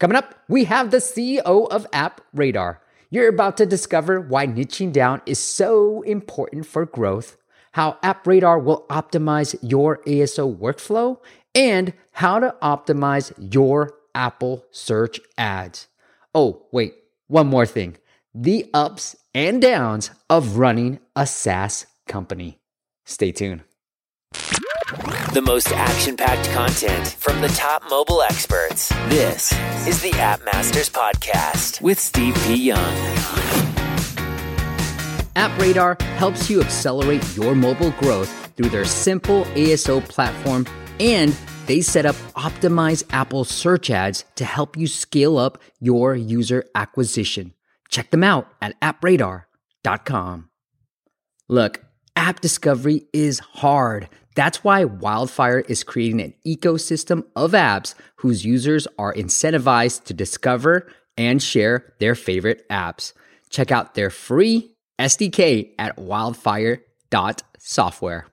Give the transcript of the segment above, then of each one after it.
Coming up, we have the CEO of App Radar. You're about to discover why niching down is so important for growth, how App Radar will optimize your ASO workflow, and how to optimize your Apple search ads. Oh, wait, one more thing the ups and downs of running a SaaS company. Stay tuned. The most action packed content from the top mobile experts. This is the App Masters Podcast with Steve P. Young. App Radar helps you accelerate your mobile growth through their simple ASO platform and they set up optimized Apple search ads to help you scale up your user acquisition. Check them out at appradar.com. Look, app discovery is hard. That's why Wildfire is creating an ecosystem of apps whose users are incentivized to discover and share their favorite apps. Check out their free SDK at wildfire.software.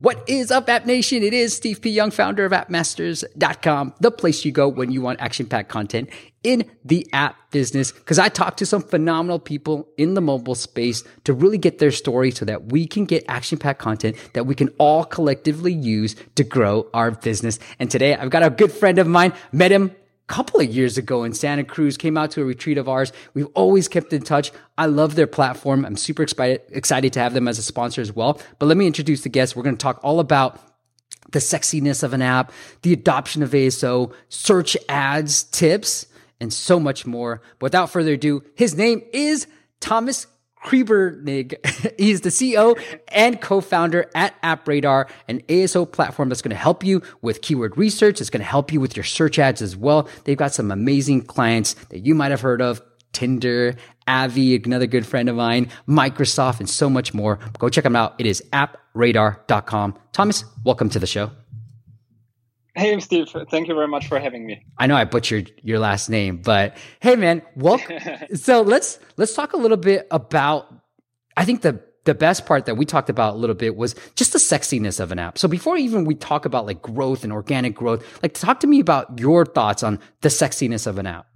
What is up, App Nation? It is Steve P. Young, founder of appmasters.com, the place you go when you want action packed content in the app business. Because I talk to some phenomenal people in the mobile space to really get their story so that we can get action packed content that we can all collectively use to grow our business. And today I've got a good friend of mine, met him couple of years ago in Santa Cruz, came out to a retreat of ours. We've always kept in touch. I love their platform. I'm super excited, excited to have them as a sponsor as well. But let me introduce the guests. We're going to talk all about the sexiness of an app, the adoption of ASO, search ads, tips, and so much more. But without further ado, his name is Thomas Krebernig. He's the CEO and co-founder at AppRadar, an ASO platform that's going to help you with keyword research. It's going to help you with your search ads as well. They've got some amazing clients that you might have heard of. Tinder, Avi, another good friend of mine, Microsoft, and so much more. Go check them out. It is appradar.com. Thomas, welcome to the show. Hey, Steve. Thank you very much for having me. I know I butchered your last name, but hey, man, welcome. so let's let's talk a little bit about. I think the the best part that we talked about a little bit was just the sexiness of an app. So before even we talk about like growth and organic growth, like talk to me about your thoughts on the sexiness of an app.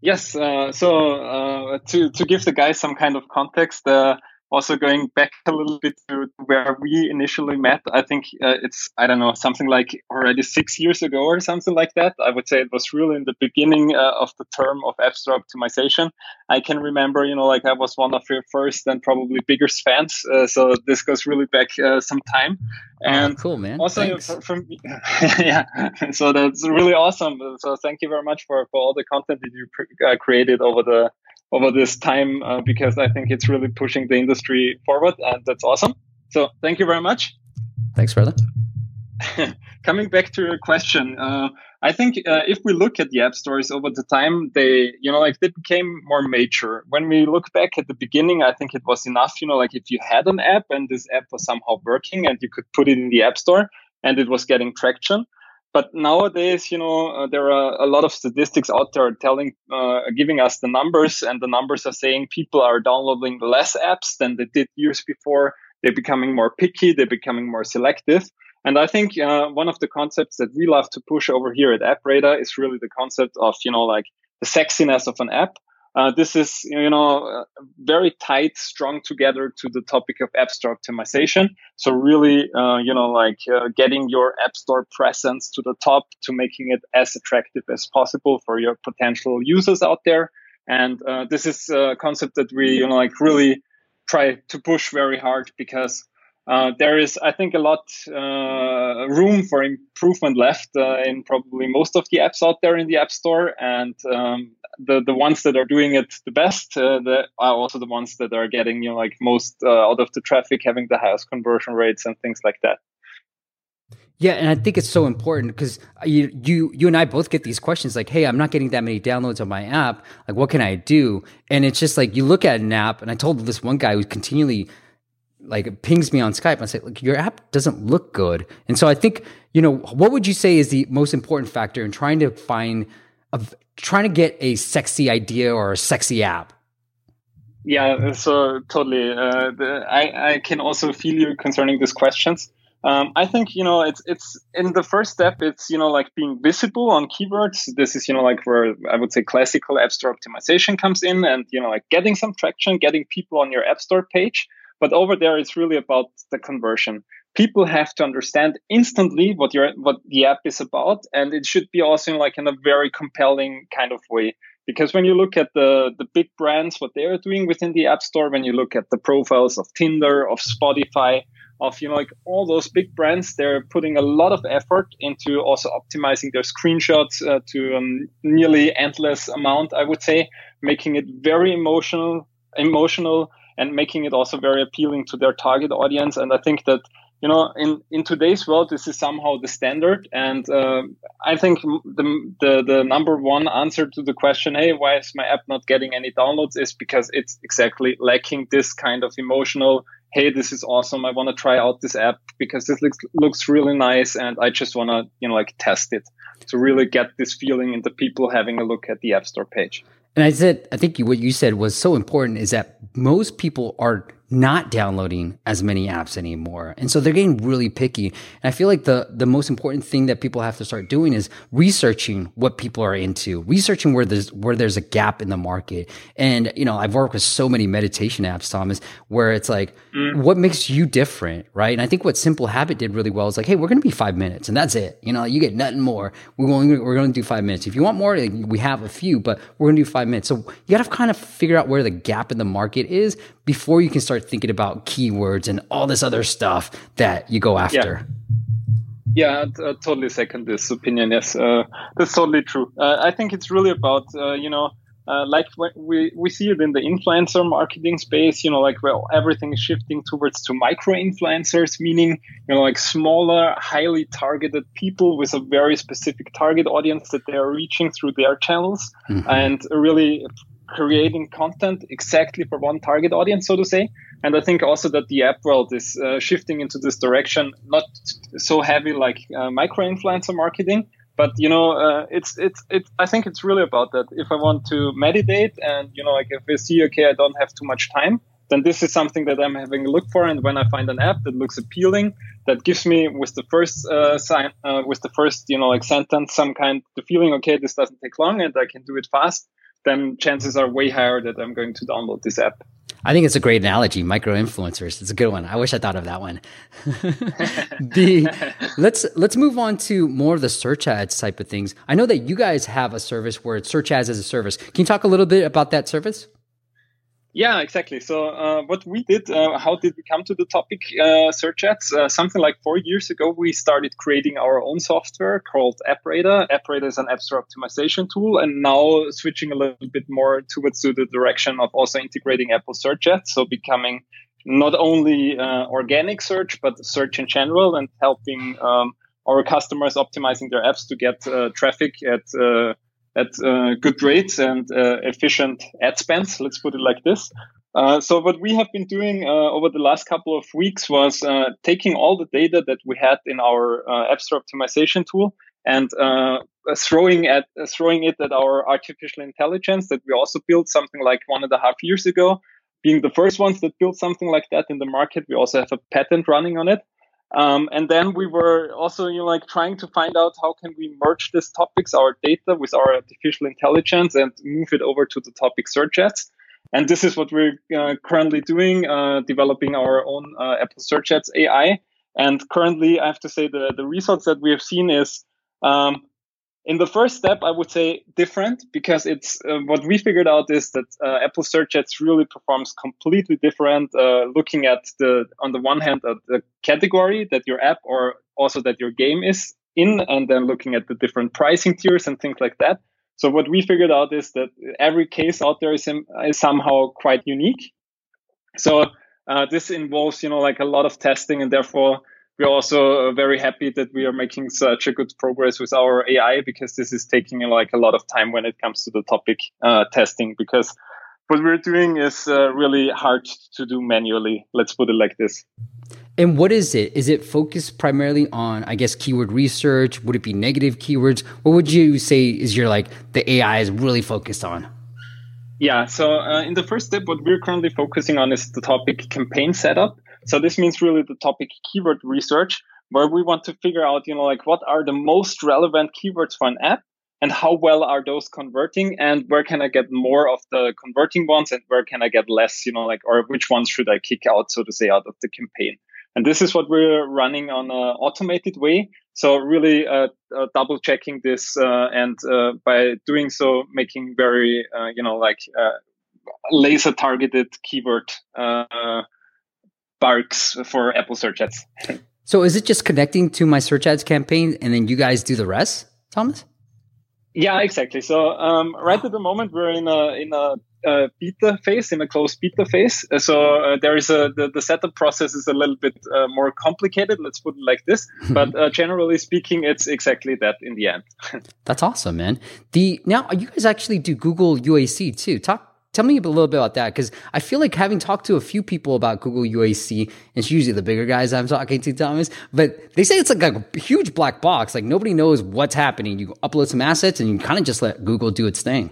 Yes. Uh, so uh, to to give the guys some kind of context. Uh, also going back a little bit to where we initially met i think uh, it's i don't know something like already six years ago or something like that. I would say it was really in the beginning uh, of the term of app store optimization. I can remember you know like i was one of your first and probably biggest fans uh, so this goes really back uh, some time. Oh, and oh, cool man. also Thanks. from yeah so that's really awesome. So thank you very much for, for all the content that you uh, created over the over this time uh, because I think it's really pushing the industry forward, and that's awesome. So thank you very much. Thanks, brother. Coming back to your question, uh, I think uh, if we look at the app stores over the time, they, you know, like they became more mature. When we look back at the beginning, I think it was enough, you know, like if you had an app and this app was somehow working and you could put it in the app store and it was getting traction, but nowadays, you know, uh, there are a lot of statistics out there telling, uh, giving us the numbers, and the numbers are saying people are downloading less apps than they did years before. They're becoming more picky. They're becoming more selective. And I think uh, one of the concepts that we love to push over here at AppRadar is really the concept of, you know, like the sexiness of an app. Uh, this is, you know, uh, very tight, strung together to the topic of App Store optimization. So really, uh, you know, like uh, getting your App Store presence to the top to making it as attractive as possible for your potential users out there. And uh, this is a concept that we, you know, like really try to push very hard because uh, there is, I think, a lot uh, room for improvement left uh, in probably most of the apps out there in the App Store, and um, the the ones that are doing it the best uh, the, are also the ones that are getting you know like most uh, out of the traffic, having the highest conversion rates and things like that. Yeah, and I think it's so important because you, you you and I both get these questions like, "Hey, I'm not getting that many downloads on my app. Like, what can I do?" And it's just like you look at an app, and I told this one guy who continually like pings me on Skype and say, like, your app doesn't look good. And so I think, you know, what would you say is the most important factor in trying to find a, trying to get a sexy idea or a sexy app? Yeah, so totally. Uh, the, I, I can also feel you concerning these questions. um, I think you know it's it's in the first step it's you know like being visible on keywords. This is you know like where I would say classical app store optimization comes in, and you know like getting some traction, getting people on your app store page. But over there, it's really about the conversion. People have to understand instantly what your what the app is about, and it should be also in like in a very compelling kind of way. Because when you look at the the big brands, what they are doing within the app store, when you look at the profiles of Tinder, of Spotify, of you know like all those big brands they're putting a lot of effort into also optimizing their screenshots uh, to a nearly endless amount i would say making it very emotional emotional and making it also very appealing to their target audience and i think that you know in in today's world this is somehow the standard and uh, i think the, the the number one answer to the question hey why is my app not getting any downloads is because it's exactly lacking this kind of emotional hey, this is awesome. I want to try out this app because this looks, looks really nice. And I just want to, you know, like test it to really get this feeling into people having a look at the App Store page. And I said, I think what you said was so important is that most people are not downloading as many apps anymore. And so they're getting really picky. And I feel like the, the most important thing that people have to start doing is researching what people are into, researching where there's, where there's a gap in the market. And, you know, I've worked with so many meditation apps, Thomas, where it's like, mm. what makes you different? Right. And I think what Simple Habit did really well is like, Hey, we're going to be five minutes and that's it. You know, you get nothing more. We're going, we're going to do five minutes. If you want more, we have a few, but we're going to do five minutes. So you got to kind of figure out where the gap in the market is before you can start thinking about keywords and all this other stuff that you go after. Yeah. Yeah, I totally second this opinion. Yes, uh, that's totally true. Uh, I think it's really about uh, you know, uh, like we we see it in the influencer marketing space. You know, like where everything is shifting towards to micro influencers, meaning you know, like smaller, highly targeted people with a very specific target audience that they are reaching through their channels, mm-hmm. and really creating content exactly for one target audience, so to say. And I think also that the app world is uh, shifting into this direction, not so heavy like uh, micro influencer marketing, but you know, uh, it's it's it's. I think it's really about that. If I want to meditate, and you know, like if I see, okay, I don't have too much time, then this is something that I'm having a look for. And when I find an app that looks appealing, that gives me with the first uh, sign, uh, with the first you know like sentence, some kind the feeling, okay, this doesn't take long, and I can do it fast then chances are way higher that I'm going to download this app. I think it's a great analogy, micro influencers. It's a good one. I wish I thought of that one. the let's let's move on to more of the search ads type of things. I know that you guys have a service where it's search ads as a service. Can you talk a little bit about that service? Yeah, exactly. So uh, what we did, uh, how did we come to the topic uh, search ads? Uh, something like four years ago, we started creating our own software called AppRadar. AppRadar is an app store optimization tool, and now switching a little bit more towards to the direction of also integrating Apple search ads, so becoming not only uh, organic search but search in general, and helping um, our customers optimizing their apps to get uh, traffic at at uh, good rates and uh, efficient ad spends. Let's put it like this. Uh, so what we have been doing uh, over the last couple of weeks was uh, taking all the data that we had in our uh, App Store optimization tool and throwing at throwing it at our artificial intelligence that we also built something like one and a half years ago. Being the first ones that built something like that in the market, we also have a patent running on it. Um, and then we were also, you know, like trying to find out how can we merge these topics, our data with our artificial intelligence and move it over to the topic search ads. And this is what we're uh, currently doing, uh, developing our own uh, Apple Search Ads AI. And currently, I have to say the, the results that we have seen is um, in the first step, I would say different because it's uh, what we figured out is that uh, Apple Search Ads really performs completely different. Uh, looking at the on the one hand uh, the category that your app or also that your game is in, and then looking at the different pricing tiers and things like that. So what we figured out is that every case out there is, is somehow quite unique. So uh, this involves you know like a lot of testing, and therefore we're also uh, very happy that we are making such a good progress with our AI because this is taking like a lot of time when it comes to the topic uh, testing because what we're doing is uh, really hard to do manually. Let's put it like this. And what is it? Is it focused primarily on, I guess, keyword research? Would it be negative keywords? What would you say is your like the AI is really focused on? Yeah. So uh, in the first step, what we're currently focusing on is the topic campaign setup. So this means really the topic keyword research, where we want to figure out, you know, like what are the most relevant keywords for an app and how well are those converting and where can I get more of the converting ones and where can I get less, you know, like, or which ones should I kick out, so to say, out of the campaign. And this is what we're running on an automated way. So really uh, uh, double checking this uh, and uh, by doing so, making very, uh, you know, like uh, laser targeted keyword barks for Apple search ads. so is it just connecting to my search ads campaign and then you guys do the rest, Thomas? Yeah, exactly. So um, right at the moment we're in a in a uh, beta phase, in a closed beta phase. Uh, so uh, there is a the, the, setup process is a little bit uh, more complicated. Let's put it like this. but uh, generally speaking, it's exactly that in the end. That's awesome, man. The now you guys actually do Google UAC too. Talk Tell me a little bit about that because I feel like having talked to a few people about Google UAC, it's usually the bigger guys I'm talking to, Thomas, but they say it's like a huge black box. Like nobody knows what's happening. You upload some assets and you kind of just let Google do its thing.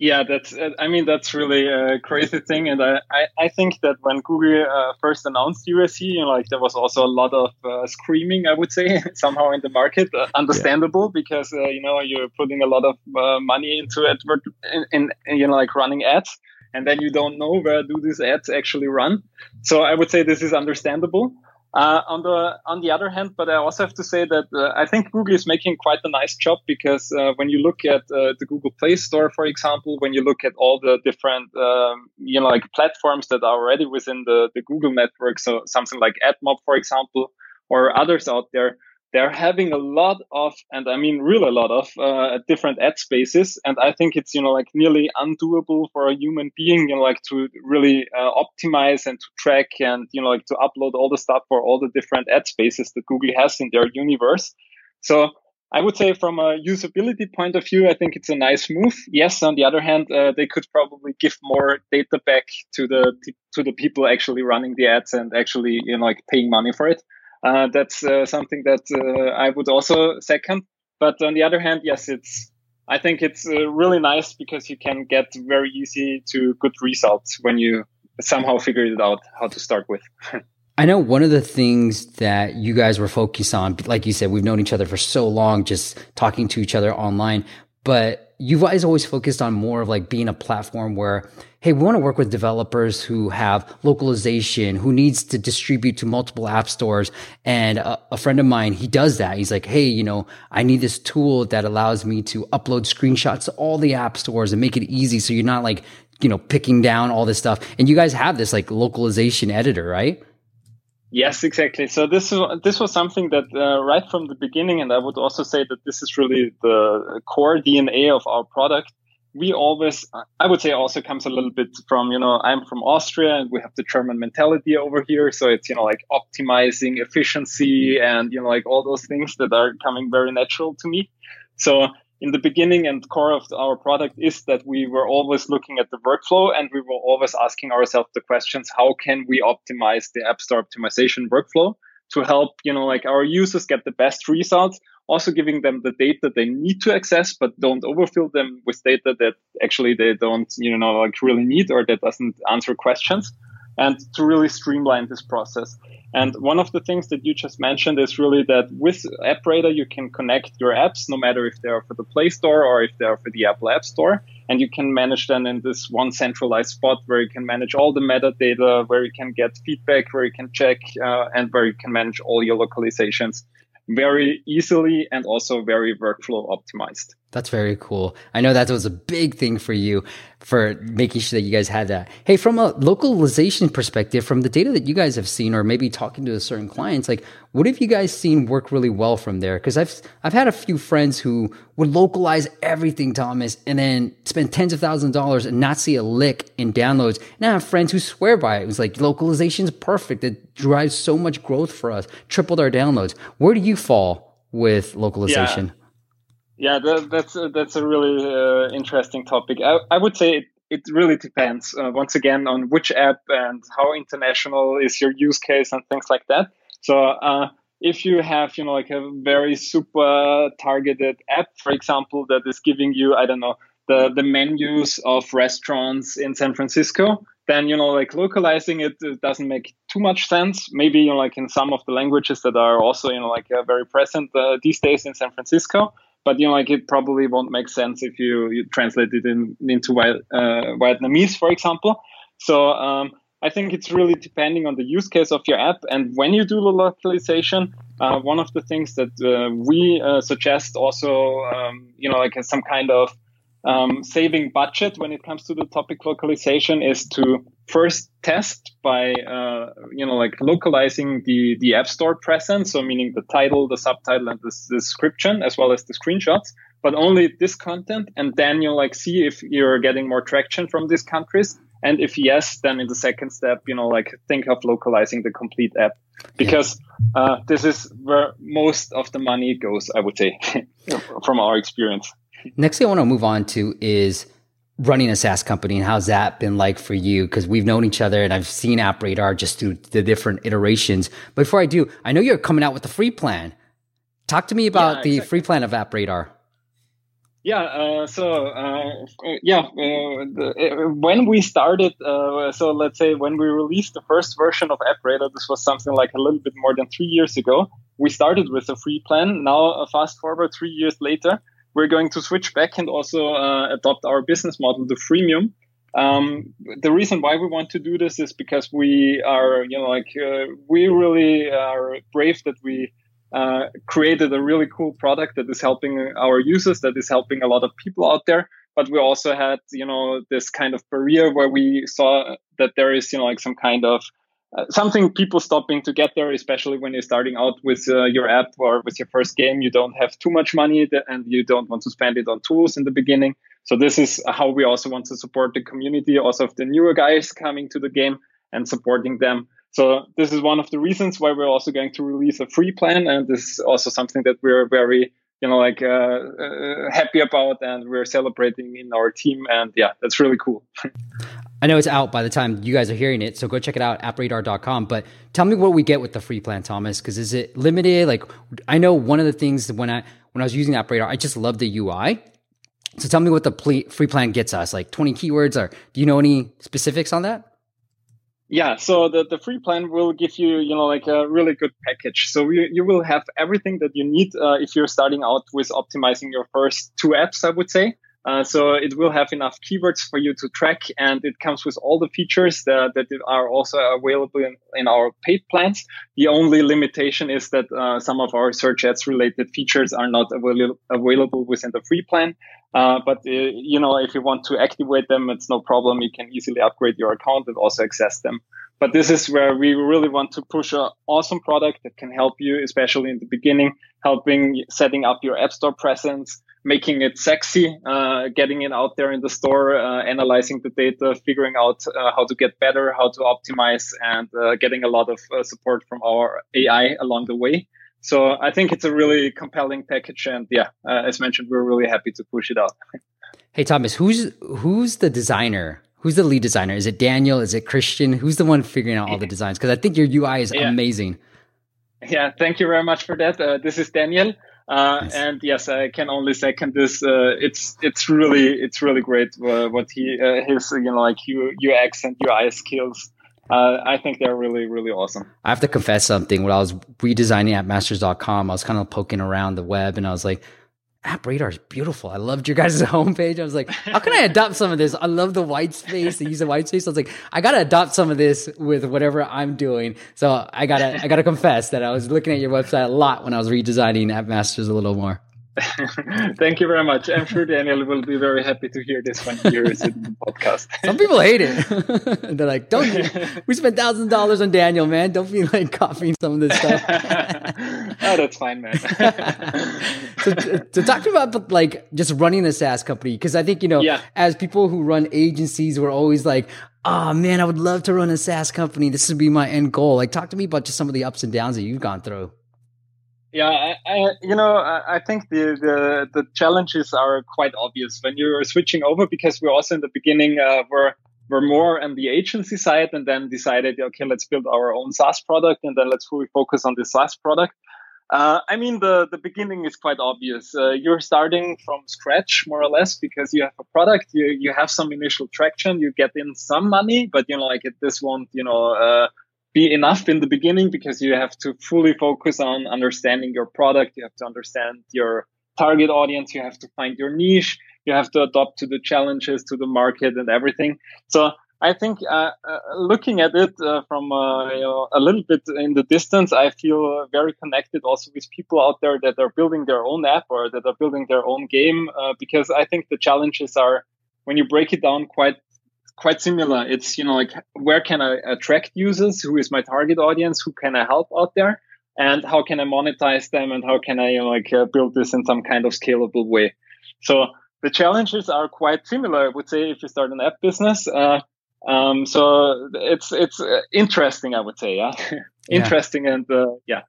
Yeah, that's. I mean, that's really a crazy thing, and I, I, I think that when Google uh, first announced UAC, you know, like there was also a lot of uh, screaming. I would say somehow in the market, uh, understandable yeah. because uh, you know you're putting a lot of uh, money into advert in, in, in, you know like running ads, and then you don't know where do these ads actually run. So I would say this is understandable. Uh, on the on the other hand, but I also have to say that uh, I think Google is making quite a nice job because uh, when you look at uh, the Google Play Store, for example, when you look at all the different um, you know like platforms that are already within the the Google network, so something like AdMob, for example, or others out there, they're having a lot of, and I mean really a lot of uh, different ad spaces. And I think it's, you know, like nearly undoable for a human being, you know, like to really uh, optimize and to track and, you know, like to upload all the stuff for all the different ad spaces that Google has in their universe. So I would say from a usability point of view, I think it's a nice move. Yes, on the other hand, uh, they could probably give more data back to the to the people actually running the ads and actually you know like paying money for it. Uh, that's uh, something that uh, I would also second. But on the other hand, yes, it's I think it's really nice because you can get very easy to good results when you somehow figure it out how to start with. I know one of the things that you guys were focused on, like you said, we've known each other for so long, just talking to each other online, but you guys always focused on more of like being a platform where hey, we want to work with developers who have localization, who needs to distribute to multiple app stores. And a, a, friend of mine, he does that. He's like, hey, you know, I need this tool that allows me to upload screenshots to all the app stores and make it easy. So you're not like, you know, picking down all this stuff. And you guys have this like localization editor, right? Yes, exactly. So this is this was something that uh, right from the beginning, and I would also say that this is really the core DNA of our product we always, I would say, also comes a little bit from, you know, I'm from Austria and we have the German mentality over here. So it's, you know, like optimizing efficiency and, you know, like all those things that are coming very natural to me. So in the beginning and core of our product is that we were always looking at the workflow and we were always asking ourselves the questions, how can we optimize the App Store optimization workflow? to help, you know, like our users get the best results, also giving them the data they need to access, but don't overfill them with data that actually they don't, you know, like really need or that doesn't answer questions and to really streamline this process. And one of the things that you just mentioned is really that with App Radar, you can connect your apps, no matter if they are for the Play Store or if they are for the Apple App Store. And you can manage them in this one centralized spot where you can manage all the metadata, where you can get feedback, where you can check, uh, and where you can manage all your localizations very easily and also very workflow optimized. That's very cool. I know that was a big thing for you for making sure that you guys had that. Hey, from a localization perspective, from the data that you guys have seen, or maybe talking to certain clients, like what have you guys seen work really well from there? Because I've I've had a few friends who would localize everything, Thomas, and then spend tens of thousands of dollars and not see a lick in downloads. And I have friends who swear by it. It was like localization is perfect. It drives so much growth for us, tripled our downloads. Where do you fall with localization? Yeah. Yeah, that, that's a, that's a really uh, interesting topic. I, I would say it, it really depends uh, once again on which app and how international is your use case and things like that. So uh, if you have you know like a very super targeted app, for example, that is giving you I don't know the the menus of restaurants in San Francisco, then you know like localizing it, it, doesn't make too much sense maybe you know like in some of the languages that are also you know like uh, very present uh, these days in san francisco but you know like it probably won't make sense if you, you translate it in, into uh, vietnamese for example so um, I think it's really depending on the use case of your app. And when you do the localization, uh, one of the things that uh, we uh, suggest also, um, you know, like some kind of um, saving budget when it comes to the topic localization is to first test by, uh, you know, like localizing the, the App Store presence. So meaning the title, the subtitle and the, the description as well as the screenshots, but only this content. And then you'll like see if you're getting more traction from these countries and if yes, then in the second step, you know, like think of localizing the complete app because uh, this is where most of the money goes, I would say, from our experience. Next thing I want to move on to is running a SaaS company and how's that been like for you? Because we've known each other and I've seen App Radar just through the different iterations. But before I do, I know you're coming out with the free plan. Talk to me about yeah, the exactly. free plan of App Radar. Yeah, uh, so uh, yeah, uh, the, uh, when we started, uh, so let's say when we released the first version of AppRadar, this was something like a little bit more than three years ago. We started with a free plan. Now, uh, fast forward three years later, we're going to switch back and also adopt our business model to freemium. Um, the reason why we want to do this is because we are, you know, like we really are brave that we uh, created a really cool product that is helping our users, that is helping a lot of people out there. But we also had, you know, this kind of barrier where we saw that there is, you know, like some kind of uh, something people stopping to get there, especially when you're starting out with uh, your app or with your first game. You don't have too much money and you don't want to spend it on tools in the beginning. So this is how we also want to support the community, also of the newer guys coming to the game and supporting them. So this is one of the reasons why we're also going to release a free plan, and this is also something that we're very, you know, like uh, uh, happy about, and we're celebrating in our team, and yeah, that's really cool. I know it's out by the time you guys are hearing it, so go check it out, appradar.com. But tell me what we get with the free plan, Thomas, because is it limited? Like, I know one of the things when I when I was using AppRadar, I just love the UI. So tell me what the free plan gets us, like 20 keywords, or do you know any specifics on that? Yeah, so the, the free plan will give you, you know, like a really good package. So you, you will have everything that you need uh, if you're starting out with optimizing your first two apps, I would say. Uh, so it will have enough keywords for you to track, and it comes with all the features that, that are also available in, in our paid plans. The only limitation is that uh, some of our search ads related features are not avail- available within the free plan. Uh, but uh, you know, if you want to activate them, it's no problem. You can easily upgrade your account and also access them. But this is where we really want to push an awesome product that can help you, especially in the beginning, helping setting up your app store presence, making it sexy, uh, getting it out there in the store, uh, analyzing the data, figuring out uh, how to get better, how to optimize, and uh, getting a lot of uh, support from our AI along the way. So I think it's a really compelling package, and yeah, uh, as mentioned, we're really happy to push it out. hey Thomas, who's who's the designer? Who's the lead designer? Is it Daniel? Is it Christian? Who's the one figuring out all the designs? Because I think your UI is yeah. amazing. Yeah, thank you very much for that. this is Daniel. Uh. And yes, I can only second this. Uh, it's it's really it's really great uh, what he uh, his you know like UX and UI skills. Uh, I think they're really really awesome. I have to confess something. When I was redesigning appmasters.com, I was kind of poking around the web, and I was like, App Radar is beautiful. I loved your guys' homepage. I was like, how can I adopt some of this? I love the white space. They use the white space. I was like, I gotta adopt some of this with whatever I'm doing. So I gotta, I gotta confess that I was looking at your website a lot when I was redesigning App Masters a little more. Thank you very much. I'm sure Daniel will be very happy to hear this when he hears it in the podcast. Some people hate it. They're like, "Don't we spent thousands of dollars on Daniel, man? Don't be like copying some of this stuff." Oh, that's fine, man. so, to, to talk about like just running a SaaS company, because I think you know, yeah. as people who run agencies, we're always like, "Oh man, I would love to run a SaaS company. This would be my end goal." Like, talk to me about just some of the ups and downs that you've gone through. Yeah, I, I, you know, I think the, the, the challenges are quite obvious when you're switching over because we're also in the beginning uh, we're we're more on the agency side and then decided okay let's build our own SaaS product and then let's fully focus on the SaaS product. Uh, I mean, the, the beginning is quite obvious. Uh, you're starting from scratch, more or less, because you have a product, you, you have some initial traction, you get in some money, but you know, like it, this won't, you know, uh, be enough in the beginning because you have to fully focus on understanding your product. You have to understand your target audience. You have to find your niche. You have to adapt to the challenges, to the market and everything. So I think uh, uh, looking at it uh, from uh, you know, a little bit in the distance, I feel very connected also with people out there that are building their own app or that are building their own game. Uh, because I think the challenges are when you break it down quite quite similar. It's you know like where can I attract users? Who is my target audience? Who can I help out there? And how can I monetize them? And how can I you know, like uh, build this in some kind of scalable way? So the challenges are quite similar. I would say if you start an app business. Um, so it's it's uh, interesting, I would say. Yeah, interesting yeah. and uh, yeah.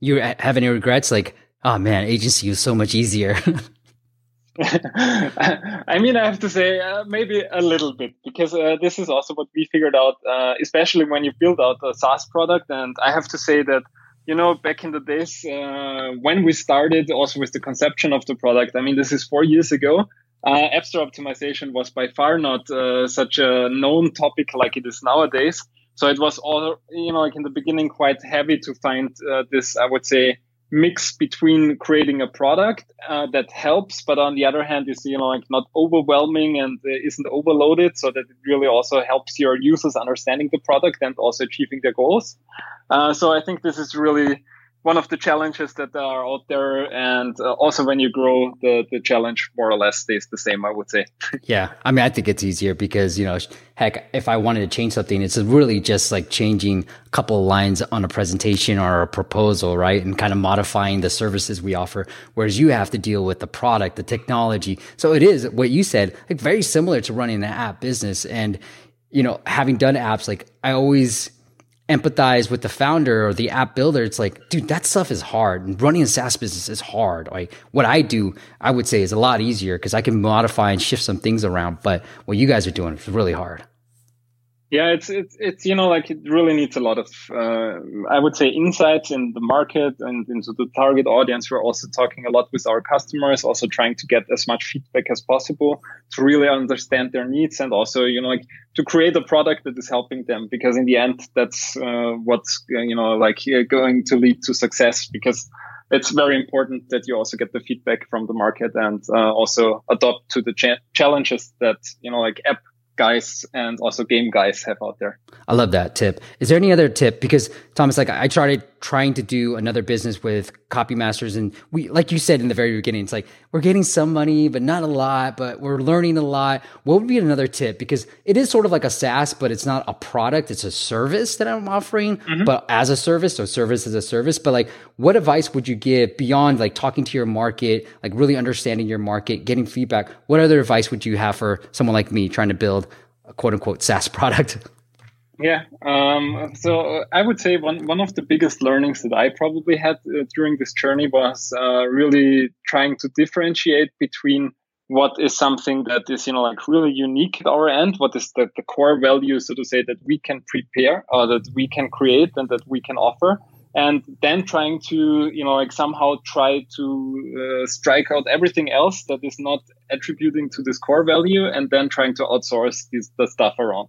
You have any regrets? Like, oh man, agency was so much easier. I mean, I have to say, uh, maybe a little bit, because uh, this is also what we figured out, uh, especially when you build out a SaaS product. And I have to say that, you know, back in the days uh, when we started, also with the conception of the product, I mean, this is four years ago. Uh, App Store optimization was by far not uh, such a known topic like it is nowadays. So it was all, you know, like in the beginning, quite heavy to find uh, this, I would say, mix between creating a product uh, that helps, but on the other hand, is, you know, like not overwhelming and uh, isn't overloaded so that it really also helps your users understanding the product and also achieving their goals. Uh, so I think this is really, one of the challenges that are out there and uh, also when you grow the the challenge more or less stays the same i would say. Yeah. I mean i think it's easier because you know heck if i wanted to change something it's really just like changing a couple of lines on a presentation or a proposal right and kind of modifying the services we offer whereas you have to deal with the product the technology. So it is what you said like very similar to running an app business. And you know having done apps like i always empathize with the founder or the app builder. It's like, dude, that stuff is hard. And running a SaaS business is hard. Like what I do, I would say is a lot easier because I can modify and shift some things around. But what you guys are doing is really hard. Yeah, it's it's it's you know like it really needs a lot of uh, I would say insights in the market and into the target audience. We're also talking a lot with our customers, also trying to get as much feedback as possible to really understand their needs and also you know like to create a product that is helping them because in the end that's uh, what's you know like going to lead to success because it's very important that you also get the feedback from the market and uh, also adopt to the cha- challenges that you know like app guys and also game guys have out there. I love that tip. Is there any other tip? Because Thomas, like I tried trying to do another business with copy masters. And we like you said in the very beginning it's like we're getting some money but not a lot but we're learning a lot. What would be another tip? Because it is sort of like a saas but it's not a product it's a service that i'm offering mm-hmm. but as a service so service as a service. But like what advice would you give beyond like talking to your market like really understanding your market getting feedback? What other advice would you have for someone like me trying to build a quote unquote saas product Yeah. Um, so I would say one, one of the biggest learnings that I probably had uh, during this journey was uh, really trying to differentiate between what is something that is, you know, like really unique at our end, what is the, the core value, so to say, that we can prepare or that we can create and that we can offer. And then trying to, you know, like somehow try to uh, strike out everything else that is not attributing to this core value and then trying to outsource this, the stuff around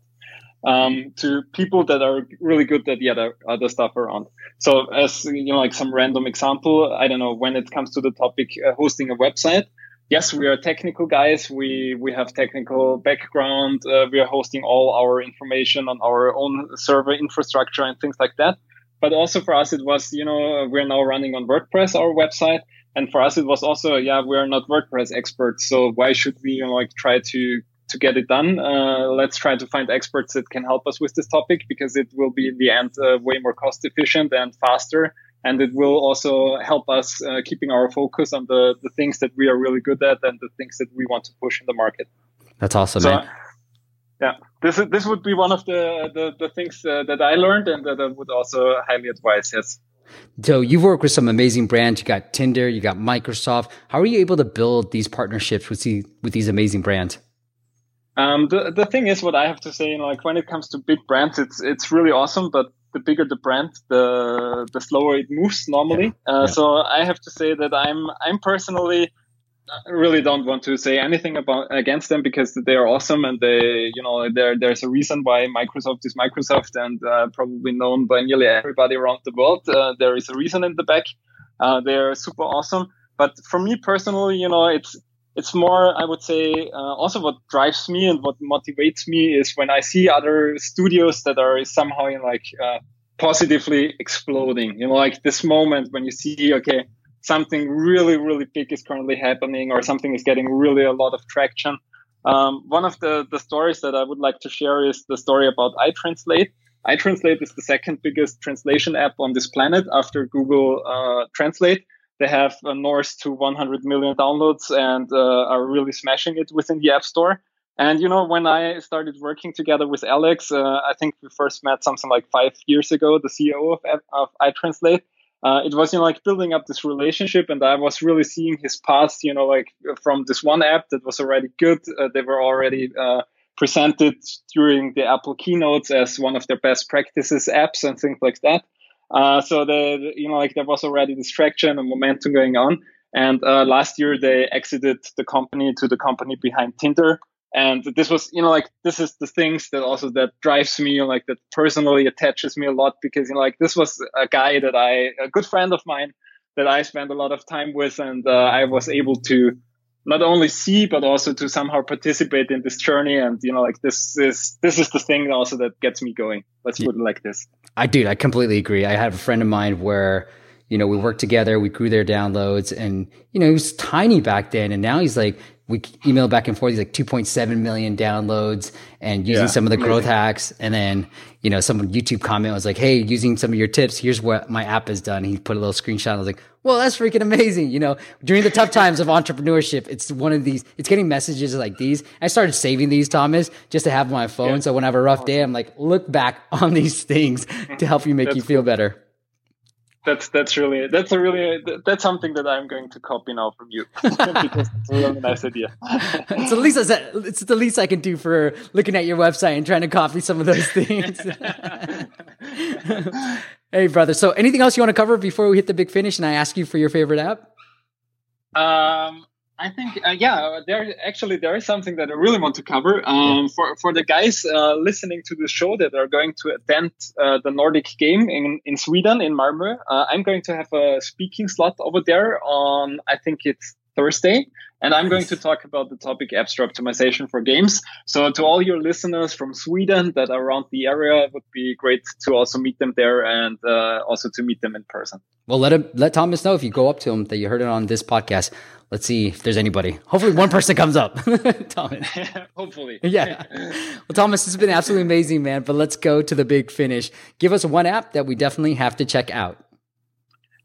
um, to people that are really good at the other other stuff around. So, as you know, like some random example, I don't know when it comes to the topic uh, hosting a website. Yes, we are technical guys. We we have technical background. Uh, we are hosting all our information on our own server infrastructure and things like that. But also for us, it was you know we're now running on WordPress our website, and for us it was also yeah we are not WordPress experts, so why should we you know, like try to to get it done. Uh, let's try to find experts that can help us with this topic because it will be in the end uh, way more cost efficient and faster. And it will also help us uh, keeping our focus on the, the things that we are really good at and the things that we want to push in the market. That's awesome, so, man. Yeah, this is, this would be one of the the, the things uh, that I learned and that I would also highly advise. Yes. So you've worked with some amazing brands. You got Tinder, you got Microsoft. How are you able to build these partnerships with these, with these amazing brands? Um, the the thing is, what I have to say, you know, like when it comes to big brands, it's it's really awesome. But the bigger the brand, the the slower it moves normally. Yeah. Uh, yeah. So I have to say that I'm I'm personally really don't want to say anything about against them because they are awesome and they you know there there's a reason why Microsoft is Microsoft and uh, probably known by nearly everybody around the world. Uh, there is a reason in the back. Uh, they're super awesome. But for me personally, you know, it's it's more I would say uh, also what drives me and what motivates me is when I see other studios that are somehow in like uh, positively exploding. You know, like this moment when you see okay something really, really big is currently happening or something is getting really a lot of traction. Um, one of the, the stories that I would like to share is the story about iTranslate. iTranslate is the second biggest translation app on this planet after Google uh, Translate. They have uh, north to 100 million downloads and uh, are really smashing it within the App Store. And you know, when I started working together with Alex, uh, I think we first met something like five years ago, the CEO of, of iTranslate uh, it was you know like building up this relationship and i was really seeing his past you know like from this one app that was already good uh, they were already uh, presented during the apple keynotes as one of their best practices apps and things like that uh, so the you know like there was already distraction and momentum going on. And uh, last year they exited the company to the company behind tinder. And this was you know like this is the things that also that drives me like that personally attaches me a lot because you know like this was a guy that i a good friend of mine that i spent a lot of time with and uh, i was able to not only see but also to somehow participate in this journey. And you know like this is this is the thing also that gets me going. Let's put it like this. I do. I completely agree. I have a friend of mine where you know we worked together we grew their downloads and you know he was tiny back then and now he's like we email back and forth. He's like 2.7 million downloads and using yeah, some of the growth hacks. And then, you know, some YouTube comment was like, Hey, using some of your tips, here's what my app has done. He put a little screenshot. I was like, well, that's freaking amazing. You know, during the tough times of entrepreneurship, it's one of these, it's getting messages like these. I started saving these, Thomas, just to have on my phone. Yeah. So when I have a rough day, I'm like, look back on these things to help you make you feel cool. better that's that's really that's a really that's something that I'm going to copy now from you because it's a really nice idea. it's the least it's the least I can do for looking at your website and trying to copy some of those things. hey, brother. So, anything else you want to cover before we hit the big finish? And I ask you for your favorite app. Um, I think, uh, yeah, there actually there is something that I really want to cover. Um, yeah. For for the guys uh, listening to the show that are going to attend uh, the Nordic game in in Sweden in Malmö, uh, I'm going to have a speaking slot over there on I think it's Thursday. And I'm going to talk about the topic App Store optimization for games. So to all your listeners from Sweden that are around the area, it would be great to also meet them there and uh, also to meet them in person. Well, let him, let Thomas know if you go up to him that you heard it on this podcast. Let's see if there's anybody. Hopefully, one person comes up. Thomas. Hopefully. Yeah. Well, Thomas, this has been absolutely amazing, man. But let's go to the big finish. Give us one app that we definitely have to check out.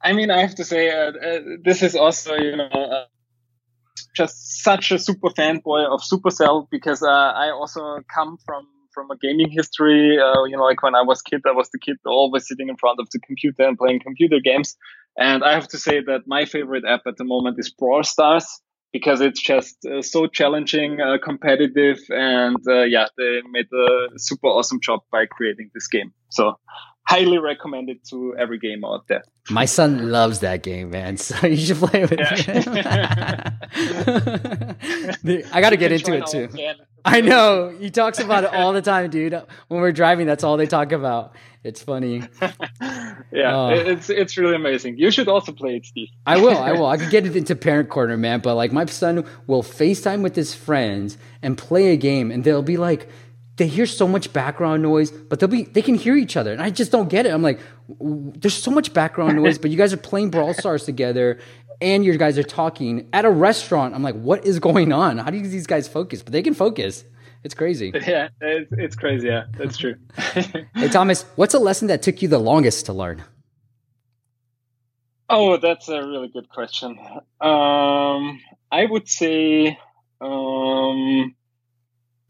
I mean, I have to say, uh, uh, this is also, you know, uh, just such a super fanboy of Supercell because uh, I also come from from a gaming history. Uh, you know, like when I was kid, I was the kid always sitting in front of the computer and playing computer games. And I have to say that my favorite app at the moment is Brawl Stars because it's just uh, so challenging, uh, competitive, and uh, yeah, they made a super awesome job by creating this game. So highly recommend it to every game out there. My son loves that game, man. So you should play with yeah. him. I got to get into it too. I know he talks about it all the time, dude. When we're driving, that's all they talk about. It's funny. yeah, uh, it's it's really amazing. You should also play it, Steve. I will. I will. I could get it into parent corner, man. But like, my son will FaceTime with his friends and play a game, and they'll be like, they hear so much background noise, but they'll be they can hear each other, and I just don't get it. I'm like, there's so much background noise, but you guys are playing Brawl Stars together, and you guys are talking at a restaurant. I'm like, what is going on? How do these guys focus? But they can focus. It's crazy. Yeah, it's, it's crazy. Yeah, that's true. hey, Thomas, what's a lesson that took you the longest to learn? Oh, that's a really good question. Um, I would say um,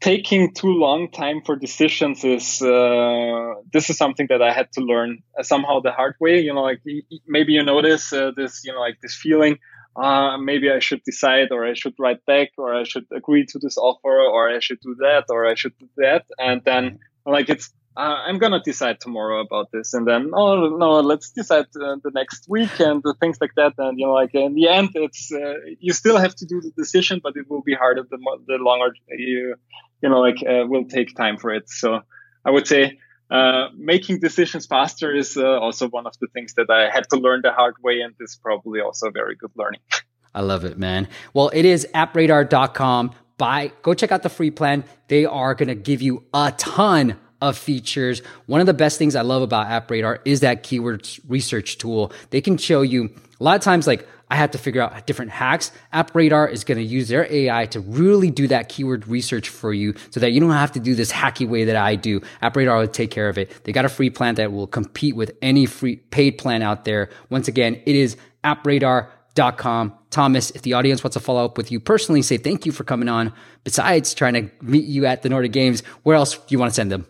taking too long time for decisions is uh, this is something that I had to learn uh, somehow the hard way. You know, like maybe you notice uh, this, you know, like this feeling. Uh, maybe I should decide, or I should write back, or I should agree to this offer, or I should do that, or I should do that, and then like it's uh, I'm gonna decide tomorrow about this, and then oh no, let's decide uh, the next week and things like that. And you know, like in the end, it's uh, you still have to do the decision, but it will be harder the more, the longer you you know like uh, will take time for it. So I would say uh, making decisions faster is uh, also one of the things that I had to learn the hard way, and is probably also very good learning. I love it, man. Well, it is appradar.com. Buy, go check out the free plan. They are going to give you a ton of features. One of the best things I love about AppRadar is that keyword research tool. They can show you a lot of times, like I have to figure out different hacks. AppRadar is going to use their AI to really do that keyword research for you so that you don't have to do this hacky way that I do. AppRadar will take care of it. They got a free plan that will compete with any free paid plan out there. Once again, it is appradar.com. Thomas, if the audience wants to follow up with you personally, say thank you for coming on. Besides trying to meet you at the Nordic Games, where else do you want to send them?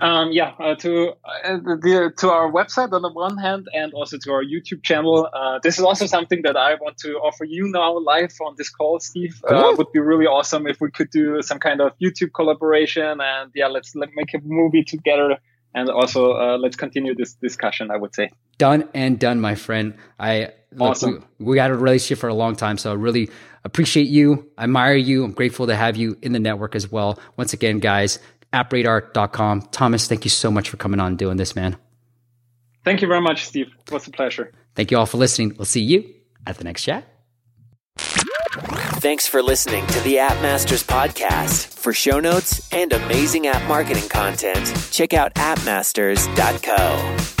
Um, yeah, uh, to uh, the, to our website on the one hand, and also to our YouTube channel. Uh, this is also something that I want to offer you now live on this call, Steve. Uh, cool. would be really awesome if we could do some kind of YouTube collaboration, and yeah, let's let make a movie together, and also uh, let's continue this discussion. I would say done and done, my friend. I awesome. Look, we, we had a relationship for a long time, so I really appreciate you, I admire you. I'm grateful to have you in the network as well. Once again, guys, appradar.com. Thomas, thank you so much for coming on and doing this, man. Thank you very much, Steve. It was a pleasure. Thank you all for listening. We'll see you at the next chat. Thanks for listening to the App Masters podcast. For show notes and amazing app marketing content, check out appmasters.co.